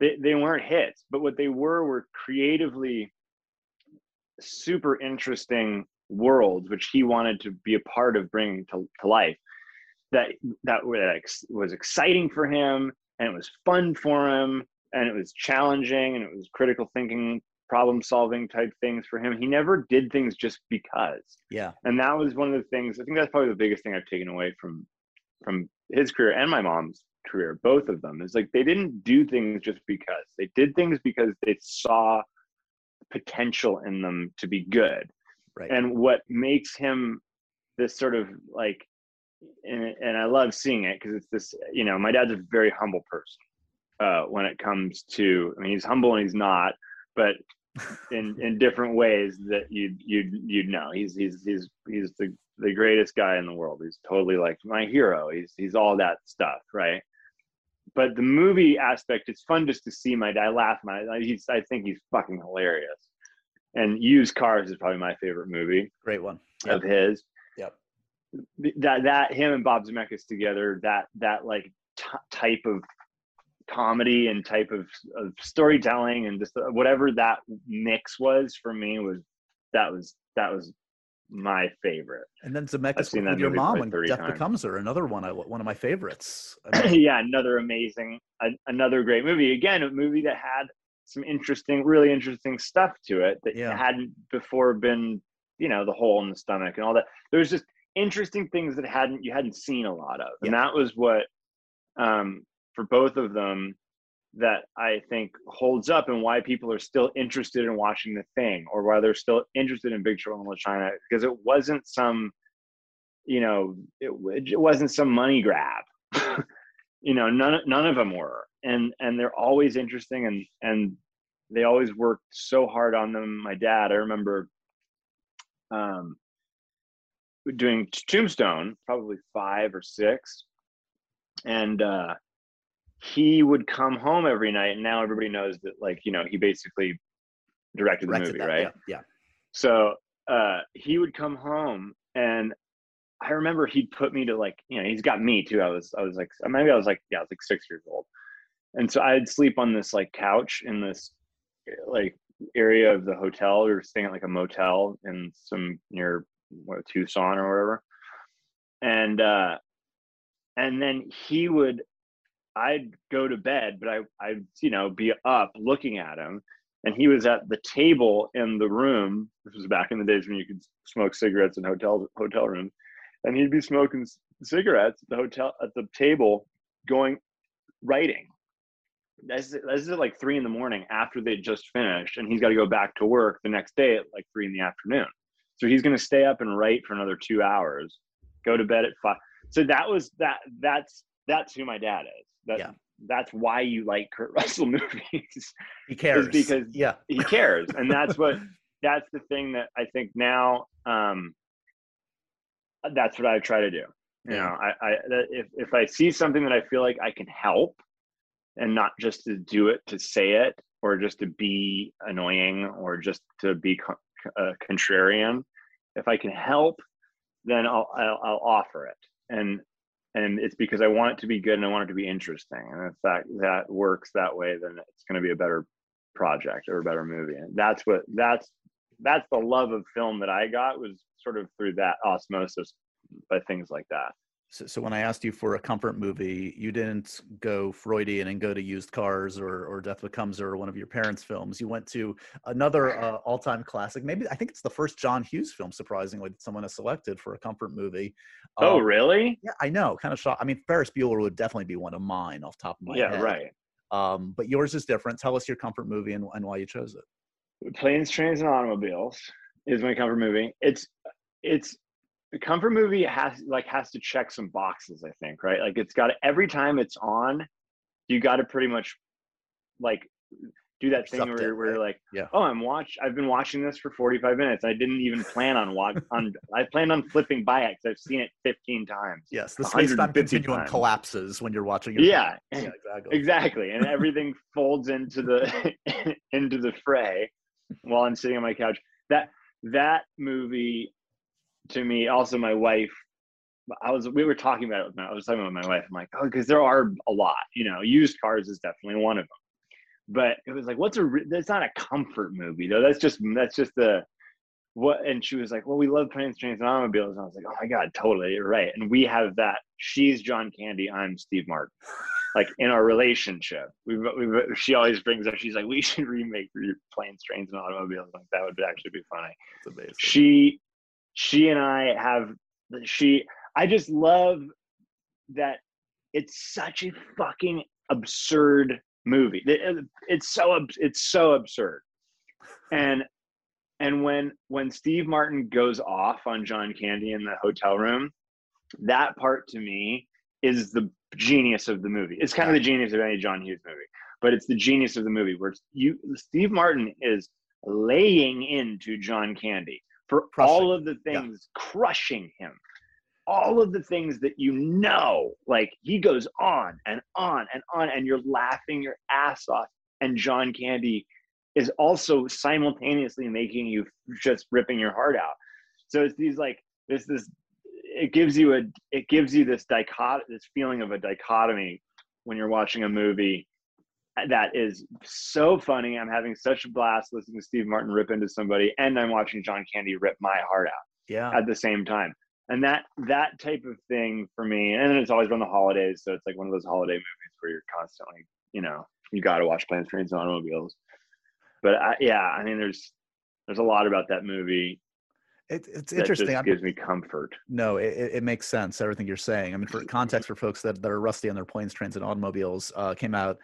They they weren't hits, but what they were were creatively super interesting worlds, which he wanted to be a part of bringing to, to life. That that was exciting for him, and it was fun for him, and it was challenging and it was critical thinking problem solving type things for him. He never did things just because. Yeah. And that was one of the things i think that's probably the biggest thing i've taken away from from his career and my mom's career both of them is like they didn't do things just because. They did things because they saw potential in them to be good. Right. And what makes him this sort of like and, and i love seeing it because it's this you know my dad's a very humble person uh, when it comes to. I mean, he's humble and he's not, but in in different ways that you you you'd know. He's he's he's he's the the greatest guy in the world. He's totally like my hero. He's he's all that stuff, right? But the movie aspect, it's fun just to see my dad laugh. My he's I think he's fucking hilarious. And Used Cars is probably my favorite movie. Great one yep. of his. Yep. That that him and Bob Zemeckis together, that that like t- type of comedy and type of, of storytelling and just whatever that mix was for me was that was that was my favorite. And then Zemeckis with your mom when Death times. Becomes Her, another one, I, one of my favorites. I mean, yeah, another amazing, another great movie. Again, a movie that had some interesting, really interesting stuff to it that yeah. hadn't before been, you know, the hole in the stomach and all that. There was just interesting things that hadn't you hadn't seen a lot of, and yeah. that was what um, for both of them, that I think holds up and why people are still interested in watching the thing or why they're still interested in Big Trouble in Little China because it wasn't some, you know, it, it wasn't some money grab. you know, none none of them were, and and they're always interesting and and they always worked so hard on them. My dad, I remember, um, doing Tombstone, probably five or six, and uh he would come home every night and now everybody knows that like you know he basically directed the movie that, right Yeah. yeah. so uh he would come home and i remember he'd put me to like you know he's got me too i was i was like maybe i was like yeah i was like six years old and so i'd sleep on this like couch in this like area of the hotel we were staying at like a motel in some near what, tucson or whatever and uh and then he would I'd go to bed, but I I'd you know be up looking at him, and he was at the table in the room. This was back in the days when you could smoke cigarettes in hotel hotel rooms, and he'd be smoking cigarettes at the hotel at the table, going writing. This is, at like three in the morning after they just finished, and he's got to go back to work the next day at like three in the afternoon. So he's going to stay up and write for another two hours, go to bed at five. So that was that. That's that's who my dad is. That, Yeah. That's why you like Kurt Russell movies. He cares. because- yeah. he cares, and that's what that's the thing that I think now. Um, that's what I try to do. You Yeah. know, I, I that if if I see something that I feel like I can help, and not just to do it to say it or just to be annoying or just to be co- uh, contrarian, if I can help, then I'll, I'll I'll offer it, and and it's because I want it to be good and I want it to be interesting, and if that that works that way, then it's going to be a better project or a better movie, and that's what that's that's the love of film that I got was sort of through that osmosis by things like that. So, so when I asked you for a comfort movie, you didn't go Freudian and go to Used Cars or, or Death Becomes or one of your parents' films. You went to another uh, all-time classic. Maybe I think it's the first John Hughes film, surprisingly, that someone has selected for a comfort movie. Oh, Um, really? Yeah, I know. Kind of shocked. I mean, Ferris Bueller would definitely be one of mine off the top of my Yeah, head. Yeah, right. Um, but yours is different. Tell us your comfort movie and, and why you chose it. Planes, Trains, and Automobiles is my comfort movie. It's it's the comfort movie has like has to check some boxes. I think right. Like it's got every time it's on, you got to pretty much like do that thing where, in, where you're like, Yeah. oh, I'm watch. I've been watching this for 45 minutes. I didn't even plan on watch on. I planned on flipping by it because I've seen it 15 times. Yes, the space-time 150 continuum times. collapses when you're watching your Yeah, yeah, exactly. exactly and everything folds into the into the fray while i'm sitting on my couch that that movie to me also my wife i was we were talking about it i was talking about my wife. I'm like oh because there are a lot you know used cars is definitely one of them. But it was like what's a that's not a comfort movie though. That's just that's just the what and she was like well we love planes trains and automobiles. And i was like oh my god totally you're right. And we have that she's john candy i'm steve martin like in our relationship. We've, we've she always brings up she's like we should remake planes trains and automobiles. Like that would actually be funny. It's amazing. she she and i have she i just love that it's such a fucking absurd movie. Uh, it's so it's so absurd. And and when when steve martin goes off on john candy in the hotel room that part to me is the genius of the movie. It's kind of the genius of any john hughes movie but it's the genius of the movie where you steve martin is laying into john candy for all of the Yeah. things crushing him. All of the things that you know like he goes on and on and on and you're laughing your ass off. And john candy is also simultaneously making you just ripping your heart out. So it's these like this this it gives you a it gives you this dichot this feeling of a dichotomy when you're watching a movie that is so funny i'm having such a blast listening to steve martin rip into somebody and i'm watching john candy rip my heart out Yeah. at the same time. And that that type of thing for me, and it's always around the holidays, so it's like one of those holiday movies where you're constantly, you know, you got to watch Planes, Trains, and Automobiles. But I, yeah, I mean, there's there's a lot about that movie. It, it's that interesting. I'm- gives me comfort. No, it, it it makes sense. Everything you're saying. I mean, for context for folks that, that are rusty on their planes, trains, and automobiles, uh, came out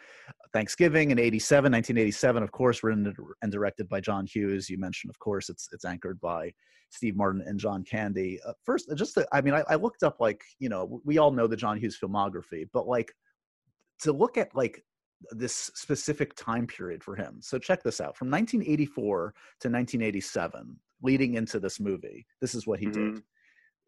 Thanksgiving in 87, 1987, of course, written and directed by John Hughes. You mentioned, of course, it's it's anchored by Steve Martin and John Candy. Uh, first, just to, I mean, I, I looked up like you know we all know the John Hughes filmography, but like to look at like this specific time period for him. So check this out: from 1984 to 1987, leading into this movie, this is what he did Mhm.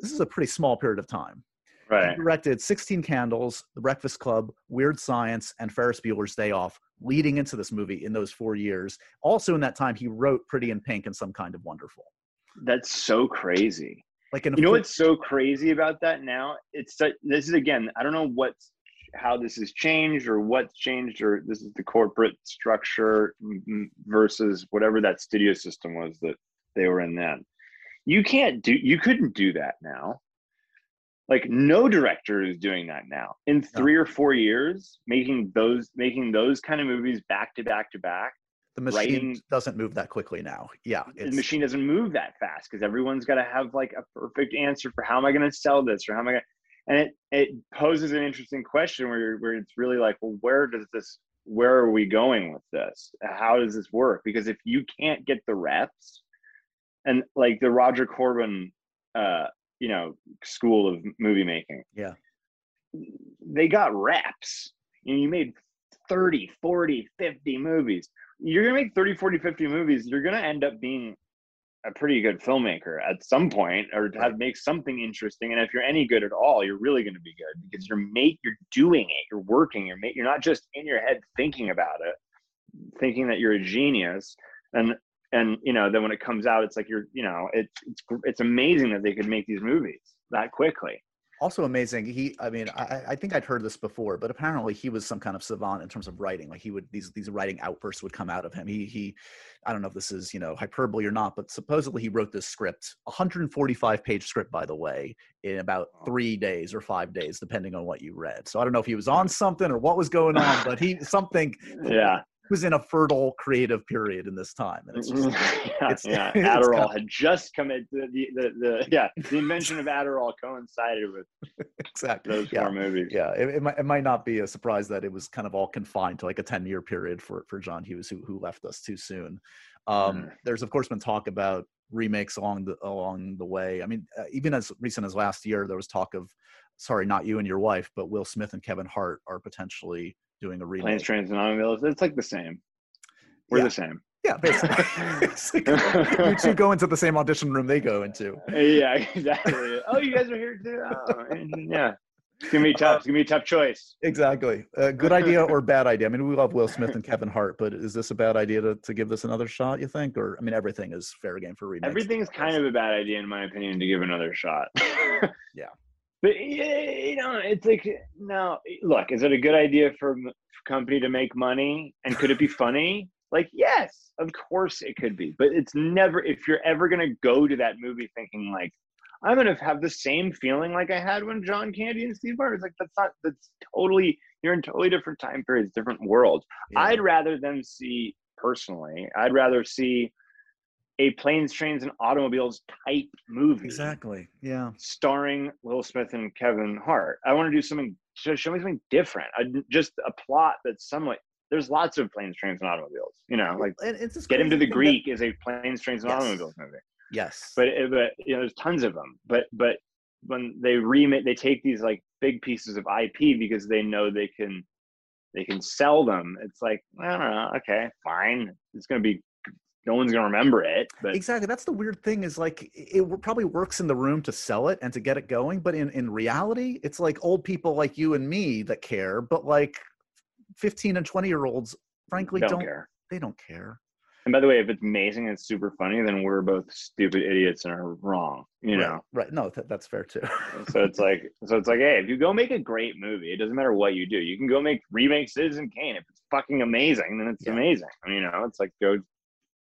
this is a pretty small period of time. Right. He directed 16 Candles, The Breakfast Club, Weird Science, and Ferris Bueller's Day Off, leading into this movie in those four years. Also, in that time, he wrote Pretty in Pink and Some Kind of Wonderful. That's so crazy. Like in You know what's so crazy about that now? It's that this is again. I don't know what's how this has changed or what's changed or this is the corporate structure versus whatever that studio system was that they were in then. You can't do. You couldn't do that now. Like no director is doing that now. In three or four years, making those making those kind of movies back to back to back the machine writing- doesn't move that quickly now. Yeah, the machine doesn't move that fast because everyone's got to have like a perfect answer for how am I going to sell this or how am I going to, and it, it poses an interesting question where, where it's really like, well, where does this, where are we going with this? How does this work? Because if you can't get the reps and like the Roger Corman, uh, you know, school of movie making, Yeah. they got reps. You, know, you made 30, 40, 50 movies. You're going to make 30, 40, 50 movies. You're going to end up being a pretty good filmmaker at some point or to have make something interesting. And if you're any good at all, you're really going to be good because you're make you're doing it. You're working. You're ma- you're not just in your head thinking about it, thinking that you're a genius. And and you know then when it comes out, it's like you're you know it's it's it's amazing that they could make these movies that quickly. also amazing. He, I mean, I, I- think I'd heard this before, but apparently he was some kind of savant in terms of writing. Like he would these these writing outbursts would come out of him. He he, I don't know if this is you know hyperbole or not, but supposedly he wrote this script, 145 page script, by the way, in about three days or five days, depending on what you read. So I don't know if he was on something or what was going on, but he something Yeah. Was in a fertile creative period in this time. And it's just, yeah, it's- yeah. it's Adderall kind of- had just come in. The, the, the, the yeah, the invention of Adderall coincided with exactly. those yeah. four movies. yeah it, it, might, it might not be a surprise that it was kind of all confined to like a 10 year period for for john hughes who, who left us too soon um Mm. there's of course been talk about remakes along the along the way i mean uh, even as recent as last year there was talk of sorry not you and your wife but will smith and kevin hart are potentially doing a remake. Planes, trains, and automobiles. It's like the same. We're Yeah. the same. yeah basically, you two go into the same audition room they go into Yeah, exactly. oh, you guys are here too. Oh, and- yeah. It's gonna be tough. It's gonna be a tough choice. exactly uh, good idea or bad idea i mean we love will smith and kevin hart but is this a bad idea to, to give this another shot you think or i mean everything is fair game for remakes Everything's kind of a bad idea, in my opinion, to give another shot. Yeah. But you know, it's like no. Look, is it a good idea for a company to make money, and could it be funny? Like, yes, of course it could be. But it's never. If you're ever gonna go to that movie thinking like, I'm gonna have the same feeling like I had when John Candy and Steve Martin. It's like that's not. That's totally. You're in totally different time periods, different worlds. Yeah. I'd rather them see personally. I'd rather see a planes, trains, and automobiles type movie Exactly. Yeah. starring Will Smith and Kevin Hart. I want to do something. Show, show me something different. I, just a plot that's somewhat. There's lots of planes, trains, and automobiles. You know, like Get Him to the Greek is a planes, trains, and Yes. automobiles movie. yes. But eh, but you know, there's tons of them. But but when they remake, they take these like big pieces of IP because they know they can they can sell them. It's like I don't know. Okay, fine. It's gonna be. No one's gonna remember it. But exactly. That's the weird thing is like it probably works in the room to sell it and to get it going, but in in reality, it's like old people like you and me that care, but like 15 and 20 year olds frankly don't, don't, care. they don't care. And by the way, if it's amazing and it's super funny, then we're both stupid idiots and are wrong. You know. Right. right. No, th- that's fair too. so it's like so it's like hey if you go make a great movie it doesn't matter what you do you can go make remake citizen kane if it's fucking amazing then it's Yeah. amazing you know it's like go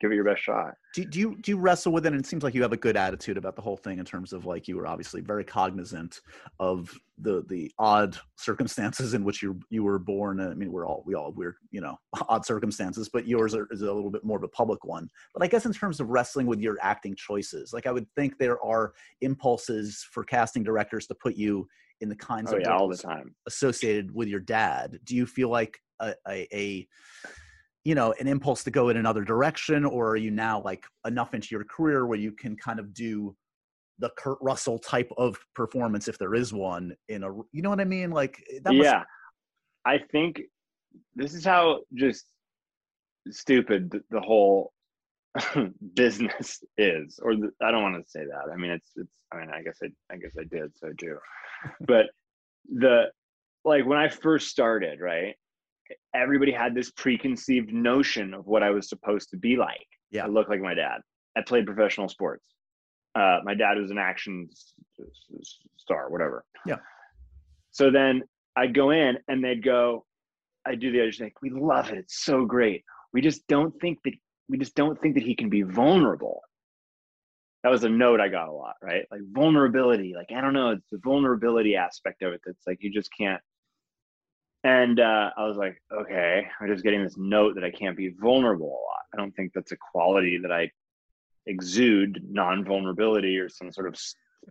give it your best shot. do, do you do you wrestle with it and it seems like you have a good attitude about the whole thing in terms of like you were obviously very cognizant of the the odd circumstances in which you you were born i mean we're all we all we're you know odd circumstances but yours are, is a little bit more of a public one but i guess in terms of wrestling with your acting choices like i would think there are impulses for casting directors to put you in the kinds Oh of yeah, all the time. associated with your dad do you feel like a, a, a you know an impulse to go in another direction or are you now like enough into your career where you can kind of do the kurt russell type of performance if there is one in a you know what i mean like eh, that must, yeah, I think this is how just stupid the whole business is. Or the, I don't want to say that. I mean, it's it's. I mean, I guess I I guess I did. So do. but the like when I first started, right? Everybody had this preconceived notion of what I was supposed to be like. Yeah. I look like my dad. I played professional sports. Uh, my dad was an action star, whatever. Yeah. So then I'd go in and they'd go, I do the audition, like, we love it. It's so great. We just don't think that we just don't think that he can be vulnerable. That was a note I got a lot, right? Like vulnerability. Like, I don't know, it's the vulnerability aspect of it that's like you just can't. And uh, I was like, okay, I'm just getting this note that I can't be vulnerable a lot. I don't think that's a quality that I exude non-vulnerability or some sort of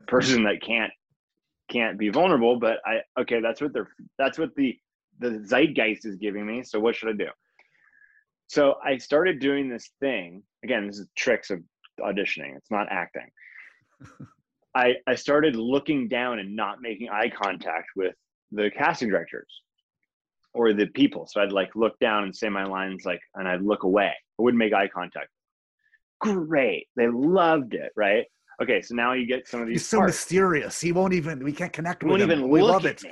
person that can't can't be vulnerable but i okay that's what they're that's what the the zeitgeist is giving me so what should i do? So i started doing this thing. Again this is tricks of auditioning it's not acting. I i started looking down and not making eye contact with the casting directors or the people so i'd like look down and say my lines like and i'd look away i wouldn't make eye contact great they loved it right okay so now you get some of these he's so parts. mysterious he won't even we can't connect with won't him even we look love at it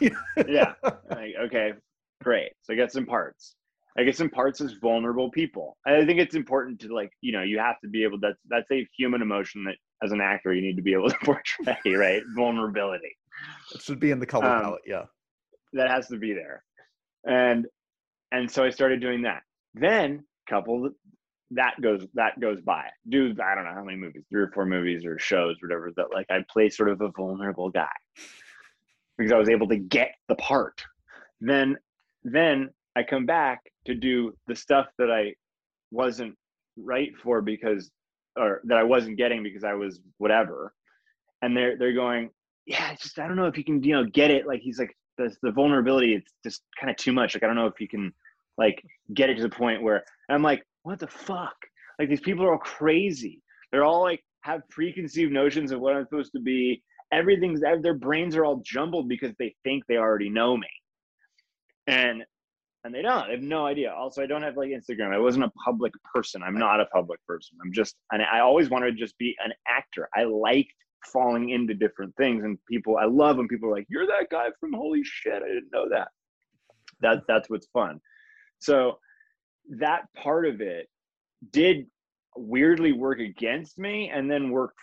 me. yeah. Like, okay, great. So I get some parts. I get some parts as vulnerable people. I think it's important to like, you know, you have to be able that's that's a human emotion that as an actor you need to be able to portray, right? Vulnerability. it should be in the color Um, palette yeah That has to be there. And and so I started doing that. Then couple that goes that goes by. Do I don't know how many movies, three or four movies or shows, whatever, that like I play sort of a vulnerable guy. Because I was able to get the part. Then then I come back to do the stuff that I wasn't right for because or that I wasn't getting because I was whatever. And they're they're going, Yeah, just I don't know if you can, you know, get it. Like he's like the the vulnerability, it's just kind of too much. Like I don't know if you can like get it to the point where I'm like, what the fuck? Like these people are all crazy. They're all like have preconceived notions of what I'm supposed to be. Everything's their brains are all jumbled because they think they already know me. And and they don't. They have no idea. Also, I don't have like Instagram. I wasn't a public person. I'm not a public person. I'm just and I always wanted to just be an actor. I liked falling into different things and people I love when people are like, You're that guy from holy shit, I didn't know that. That that's what's fun. So that part of it did weirdly work against me and then work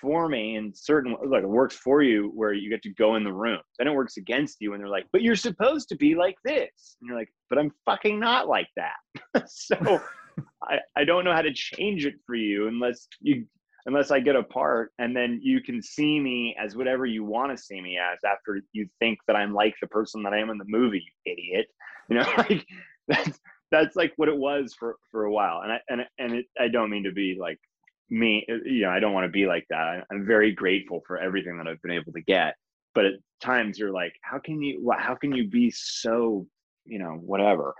for me in certain like it works for you where you get to go in the room then it works against you and they're like but you're supposed to be like this and you're like but i'm fucking not like that so I, I don't know how to change it for you unless you unless i get a part and then you can see me as whatever you want to see me as after you think that i'm like the person that i am in the movie you idiot. You know like that's that's like what it was for for a while. And i and and it, i don't mean to be like me you know i don't want to be like that. I'm very grateful for everything that i've been able to get. But at times you're like how can you how can you be so you know whatever?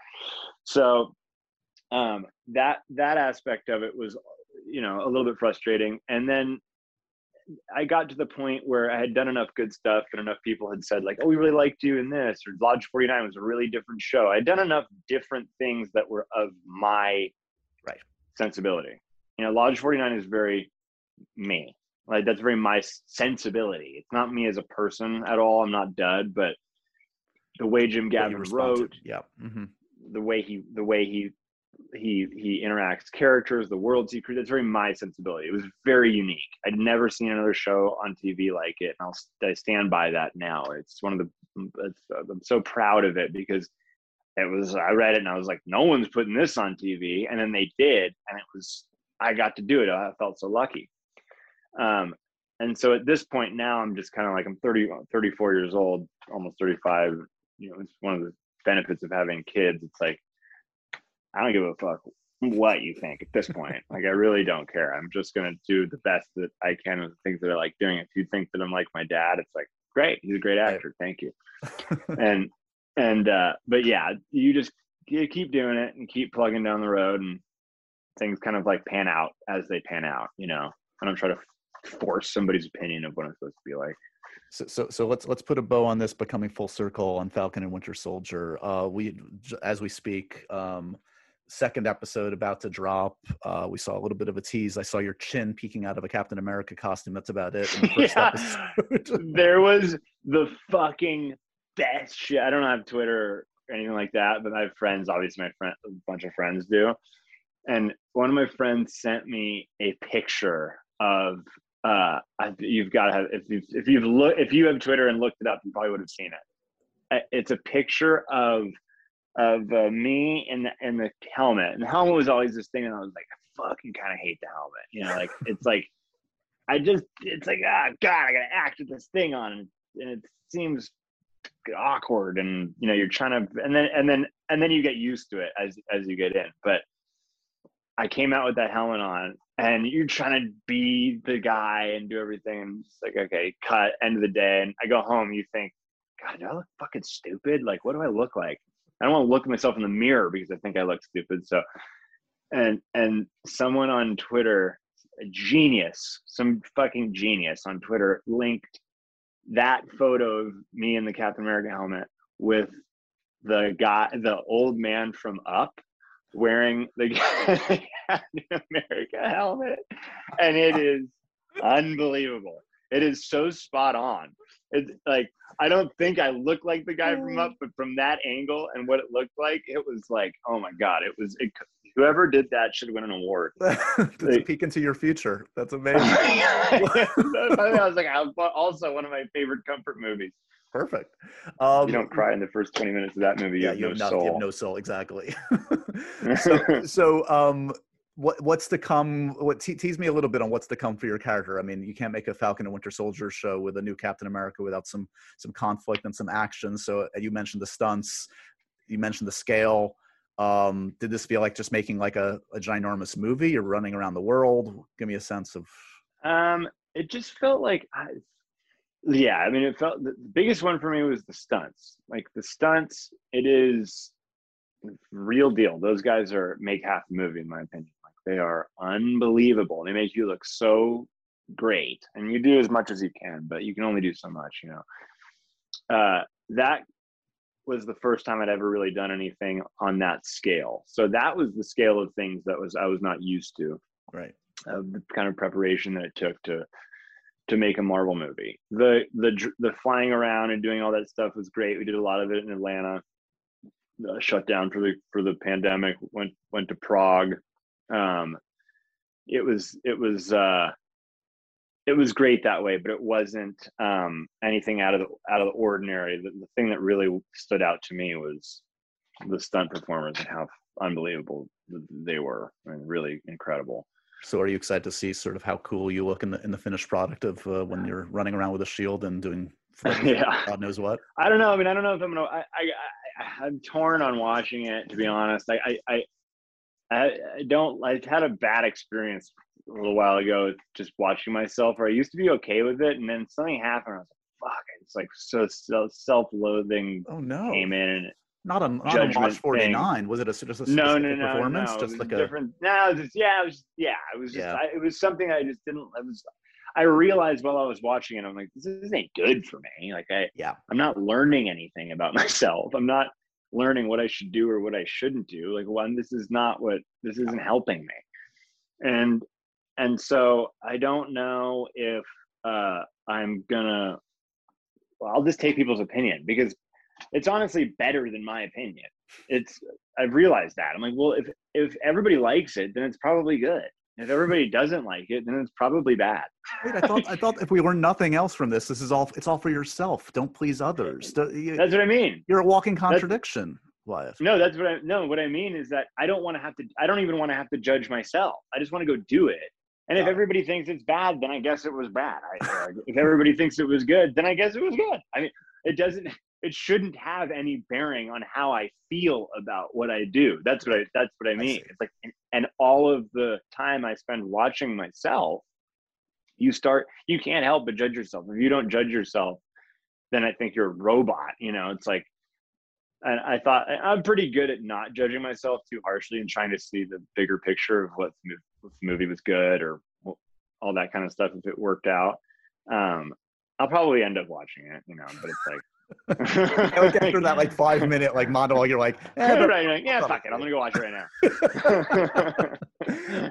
So um that that aspect of it was you know a little bit frustrating and then I got to the point where I had done enough good stuff and enough people had said like, "Oh, we really liked you in this," or "Lodge 49 was a really different show." I had done enough different things that were of my Right. sensibility. You know, Lodge 49 is very me. Like that's very my sensibility. It's not me as a person at all. I'm not dud, but the way Jim Gavin wrote, yeah hmm the way he the way he he he interacts characters the worlds he creates that's very my sensibility it was very unique i'd never seen another show on tv like it and i'll I stand by that now it's one of the it's, uh, i'm so proud of it because it was I read it and I was like, no one's putting this on TV, and then they did, and it was I got to do it. I felt so lucky. Um, and so at this point now, I'm just kind of like I'm 30, 34 years old, almost 35. You know, it's one of the benefits of having kids. It's like I don't give a fuck what you think at this point. like I really don't care. I'm just gonna do the best that I can with the things that I like doing. If you think that I'm like my dad, it's like great. He's a great actor. Thank you. and and uh but yeah, you just you keep doing it and keep plugging down the road and things kind of like pan out as they pan out, you know. I don't try to force somebody's opinion of what I'm supposed to be like. So, so, so let's let's put a bow on this, becoming full circle on Falcon and Winter Soldier. Uh, we, as we speak, um, second episode about to drop. Uh, we saw a little bit of a tease. I saw your chin peeking out of a Captain America costume. That's about it. The yeah. there was the fucking best shit. I don't have Twitter or anything like that, but I have friends. Obviously, my friend, a bunch of friends do. And one of my friends sent me a picture of. Uh, you've got to have if you've if you've look if you have Twitter and looked it up, you probably would have seen it. Uh, it's a picture of of uh, me and the in the helmet, and the helmet was always this thing, and I was like, I fucking kind of hate the helmet. You know, like it's like I just it's like ah god, I gotta act with this thing on, and it seems awkward, and you know you're trying to, and then and then and then you get used to it as as you get in, but. I came out with that helmet on, and you're trying to be the guy and do everything. And it's like, okay, cut. End of the day, and I go home. You think, God, do I look fucking stupid? Like, what do I look like? I don't want to look at myself in the mirror because I think I look stupid. So, and and someone on Twitter, a genius, some fucking genius on Twitter, linked that photo of me in the Captain America helmet with the guy, the old man from Up, wearing the Captain America helmet, and it is unbelievable. It is so spot on. It's like I don't think I look like the guy from Up, but from that angle and what it looked like, it was like, oh my god, it was. It, whoever did that should win an award. That's like, a peek into your future. That's amazing. I was like, also one of my favorite comfort movies. Perfect. Um, you don't cry in the first 20 minutes of that movie. You yeah, have you have, no, soul. You have no soul, exactly. so, so um, what what's to come what te- tease me a little bit on what's to come for your character. I mean you can't make a falcon and winter soldier show with a new captain america without some some conflict and some action. So uh, you mentioned the stunts you mentioned the scale. Um did this feel like just making like a, a ginormous movie? You're running around the world. Give me a sense of um it just felt like I, yeah i mean it felt the biggest one for me was the stunts. Like the stunts it is real deal. Those guys are make half the movie in my opinion they are unbelievable. They make you look so great, and you do as much as you can, but you can only do so much, you know. Uh, that was the first time I'd ever really done anything on that scale. So that was the scale of things that was I was not used to. Right. Uh, the kind of preparation that it took to to make a Marvel movie. The the the flying around and doing all that stuff was great. We did a lot of it in Atlanta. Uh, shut down for the for the pandemic. Went went to Prague um, it was it was uh, it was great that way, but it wasn't um, anything out of the out of the ordinary. The, the thing that really stood out to me was the stunt performers and how unbelievable they were. I mean, really incredible. So, are you excited to see sort of how cool you look in the in the finished product of uh, when you're running around with a shield and doing yeah. God knows what? I don't know. I mean, I don't know if I'm gonna. I, I, I am torn on watching it. To be honest, I, I I, I don't. I had a bad experience a little while ago just watching myself. Where I used to be okay with it, and then something happened. I was like, "Fuck!" It's like so, so self-loathing. Oh no! Came in not on, not on Lodge 49. Thing. Was it a, just a no, no, no, performance? No, just like a different. No, it was just, yeah, it was yeah, it was just yeah. I, it was something I just didn't. I was. I realized while I was watching it, I'm like, this isn't good for me. Like I, yeah, I'm not learning anything about myself. I'm not learning what I should do or what I shouldn't do. Like one, this is not what this isn't helping me. And and so I don't know if uh I'm gonna well, I'll just take people's opinion because it's honestly better than my opinion. It's I've realized that. I'm like, well, if if everybody likes it, then it's probably good. If everybody doesn't like it, then it's probably bad. Wait, I thought I thought if we learn nothing else from this, this is all it's all for yourself. Don't please others. That's what I mean. You're a walking contradiction. Wyatt. No, that's what I no. What I mean is that I don't want to have to. I don't even want to have to judge myself. I just want to go do it. And if everybody thinks it's bad, then I guess it was bad. I, if everybody thinks it was good, then I guess it was good. I mean, it doesn't. It shouldn't have any bearing on how I feel about what I do. That's what I. That's what I mean. see. it's like, and, and all of the time I spend watching myself, you start. You can't help but judge yourself. If you don't judge yourself, then I think you're a robot. You know, it's like and I thought I- I'm pretty good at not judging myself too harshly and trying to see the bigger picture of what the, mov- if the movie was good or all that kind of stuff if it worked out. Um, I'll probably end up watching it, you know, but it's like. like after that like five minute like monologue, you're like, eh, but- right, like, yeah, fuck it. I'm gonna go watch it right now.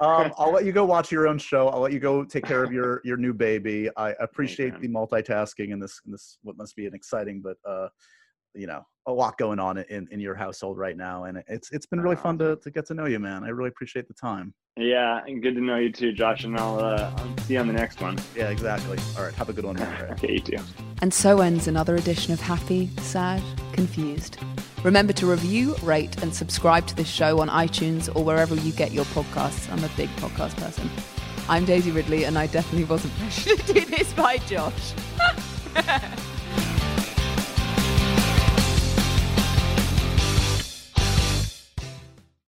um, I'll let you go watch your own show. I'll let you go take care of your your new baby. I appreciate the multitasking and this in this what must be an exciting but uh you know a lot going on in in your household right now, and it's it's been really fun to to get to know you, man. I really appreciate the time. Yeah, and good to know you too, Josh. And I'll, uh, I'll see you on the next one. Yeah, exactly. All right, have a good one, man. Okay, you too. And so ends another edition of Happy, Sad, Confused. Remember to review, rate, and subscribe to this show on iTunes or wherever you get your podcasts. I'm a big podcast person. I'm Daisy Ridley, and I definitely wasn't pressured to do this by Josh.